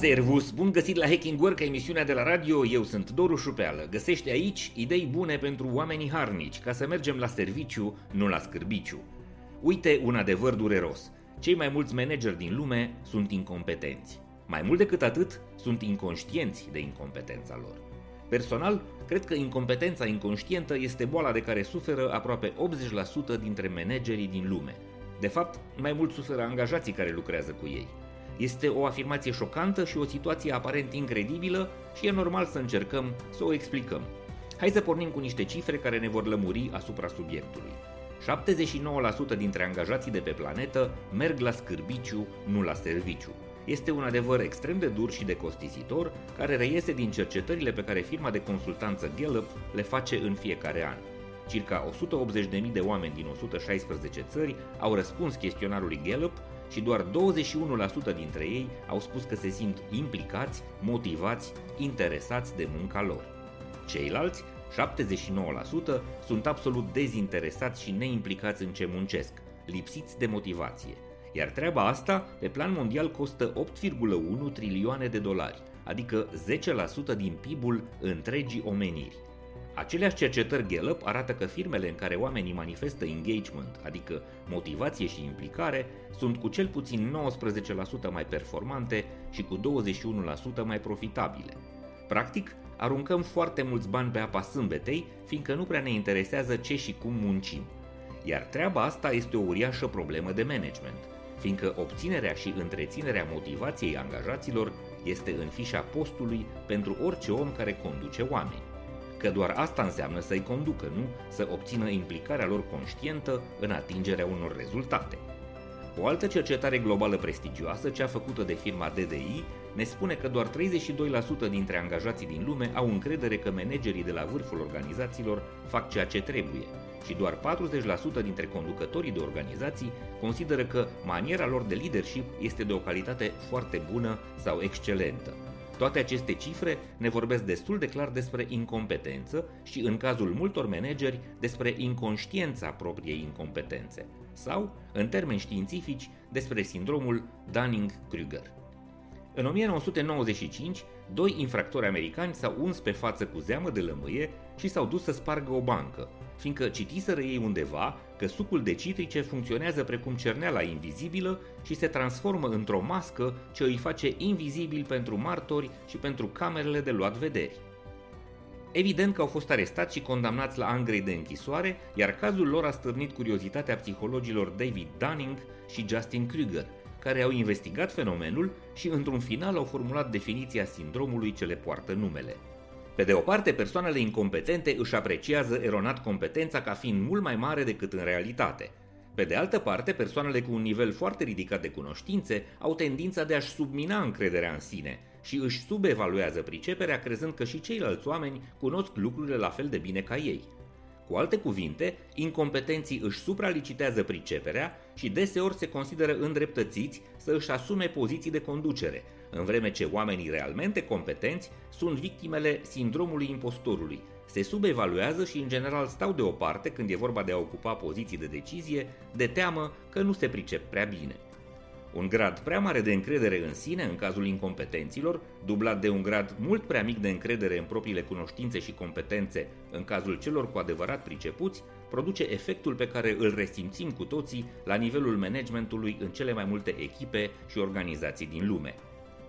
Servus! Bun găsit la Hacking Work, emisiunea de la radio. Eu sunt Doru Șupeală. Găsește aici idei bune pentru oamenii harnici, ca să mergem la serviciu, nu la scârbiciu. Uite un adevăr dureros. Cei mai mulți manageri din lume sunt incompetenți. Mai mult decât atât, sunt inconștienți de incompetența lor. Personal, cred că incompetența inconștientă este boala de care suferă aproape 80% dintre managerii din lume. De fapt, mai mult suferă angajații care lucrează cu ei. Este o afirmație șocantă și o situație aparent incredibilă și e normal să încercăm să o explicăm. Hai să pornim cu niște cifre care ne vor lămuri asupra subiectului. 79% dintre angajații de pe planetă merg la scârbiciu, nu la serviciu. Este un adevăr extrem de dur și de costisitor, care reiese din cercetările pe care firma de consultanță Gallup le face în fiecare an. Circa 180.000 de oameni din 116 țări au răspuns chestionarului Gallup și doar 21% dintre ei au spus că se simt implicați, motivați, interesați de munca lor. Ceilalți, 79%, sunt absolut dezinteresați și neimplicați în ce muncesc, lipsiți de motivație. Iar treaba asta, pe plan mondial, costă 8,1 trilioane de dolari, adică 10% din PIB-ul întregii omeniri. Aceleași cercetări Gallup arată că firmele în care oamenii manifestă engagement, adică motivație și implicare, sunt cu cel puțin 19% mai performante și cu 21% mai profitabile. Practic, aruncăm foarte mulți bani pe apa sâmbetei, fiindcă nu prea ne interesează ce și cum muncim. Iar treaba asta este o uriașă problemă de management, fiindcă obținerea și întreținerea motivației angajaților este în fișa postului pentru orice om care conduce oameni că doar asta înseamnă să-i conducă, nu să obțină implicarea lor conștientă în atingerea unor rezultate. O altă cercetare globală prestigioasă, cea făcută de firma DDI, ne spune că doar 32% dintre angajații din lume au încredere că managerii de la vârful organizațiilor fac ceea ce trebuie și doar 40% dintre conducătorii de organizații consideră că maniera lor de leadership este de o calitate foarte bună sau excelentă. Toate aceste cifre ne vorbesc destul de clar despre incompetență și, în cazul multor manageri, despre inconștiența propriei incompetențe sau, în termeni științifici, despre sindromul Dunning-Kruger. În 1995, doi infractori americani s-au uns pe față cu zeamă de lămâie și s-au dus să spargă o bancă, fiindcă citiseră ei undeva că sucul de citrice funcționează precum cerneala invizibilă și se transformă într-o mască ce îi face invizibil pentru martori și pentru camerele de luat vederi. Evident că au fost arestați și condamnați la ani grei de închisoare, iar cazul lor a stârnit curiozitatea psihologilor David Dunning și Justin Kruger, care au investigat fenomenul și într-un final au formulat definiția sindromului ce le poartă numele. Pe de o parte, persoanele incompetente își apreciază eronat competența ca fiind mult mai mare decât în realitate. Pe de altă parte, persoanele cu un nivel foarte ridicat de cunoștințe au tendința de a-și submina încrederea în sine și își subevaluează priceperea crezând că și ceilalți oameni cunosc lucrurile la fel de bine ca ei. Cu alte cuvinte, incompetenții își supralicitează priceperea și deseori se consideră îndreptățiți să își asume poziții de conducere, în vreme ce oamenii realmente competenți sunt victimele sindromului impostorului, se subevaluează și în general stau deoparte când e vorba de a ocupa poziții de decizie, de teamă că nu se pricep prea bine. Un grad prea mare de încredere în sine în cazul incompetenților, dublat de un grad mult prea mic de încredere în propriile cunoștințe și competențe în cazul celor cu adevărat pricepuți, produce efectul pe care îl resimțim cu toții la nivelul managementului în cele mai multe echipe și organizații din lume.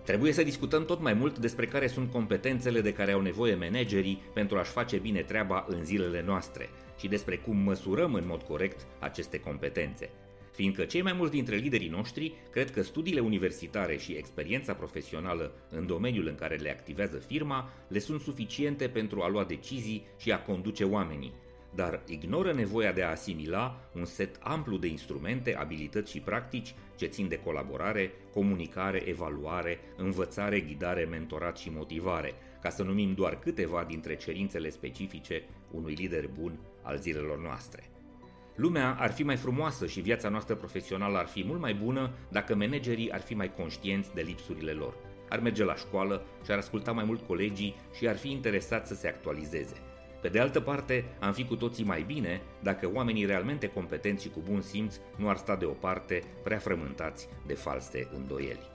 Trebuie să discutăm tot mai mult despre care sunt competențele de care au nevoie managerii pentru a-și face bine treaba în zilele noastre și despre cum măsurăm în mod corect aceste competențe fiindcă cei mai mulți dintre liderii noștri cred că studiile universitare și experiența profesională în domeniul în care le activează firma le sunt suficiente pentru a lua decizii și a conduce oamenii, dar ignoră nevoia de a asimila un set amplu de instrumente, abilități și practici ce țin de colaborare, comunicare, evaluare, învățare, ghidare, mentorat și motivare, ca să numim doar câteva dintre cerințele specifice unui lider bun al zilelor noastre. Lumea ar fi mai frumoasă și viața noastră profesională ar fi mult mai bună dacă managerii ar fi mai conștienți de lipsurile lor. Ar merge la școală și ar asculta mai mult colegii și ar fi interesați să se actualizeze. Pe de altă parte, am fi cu toții mai bine dacă oamenii realmente competenți și cu bun simț nu ar sta deoparte prea frământați de false îndoieli.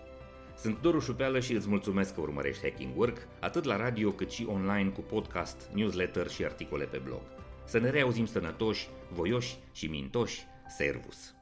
Sunt Doru Șupeală și îți mulțumesc că urmărești Hacking Work, atât la radio cât și online cu podcast, newsletter și articole pe blog. Să ne reauzim sănătoși, voioși și mintoși. Servus!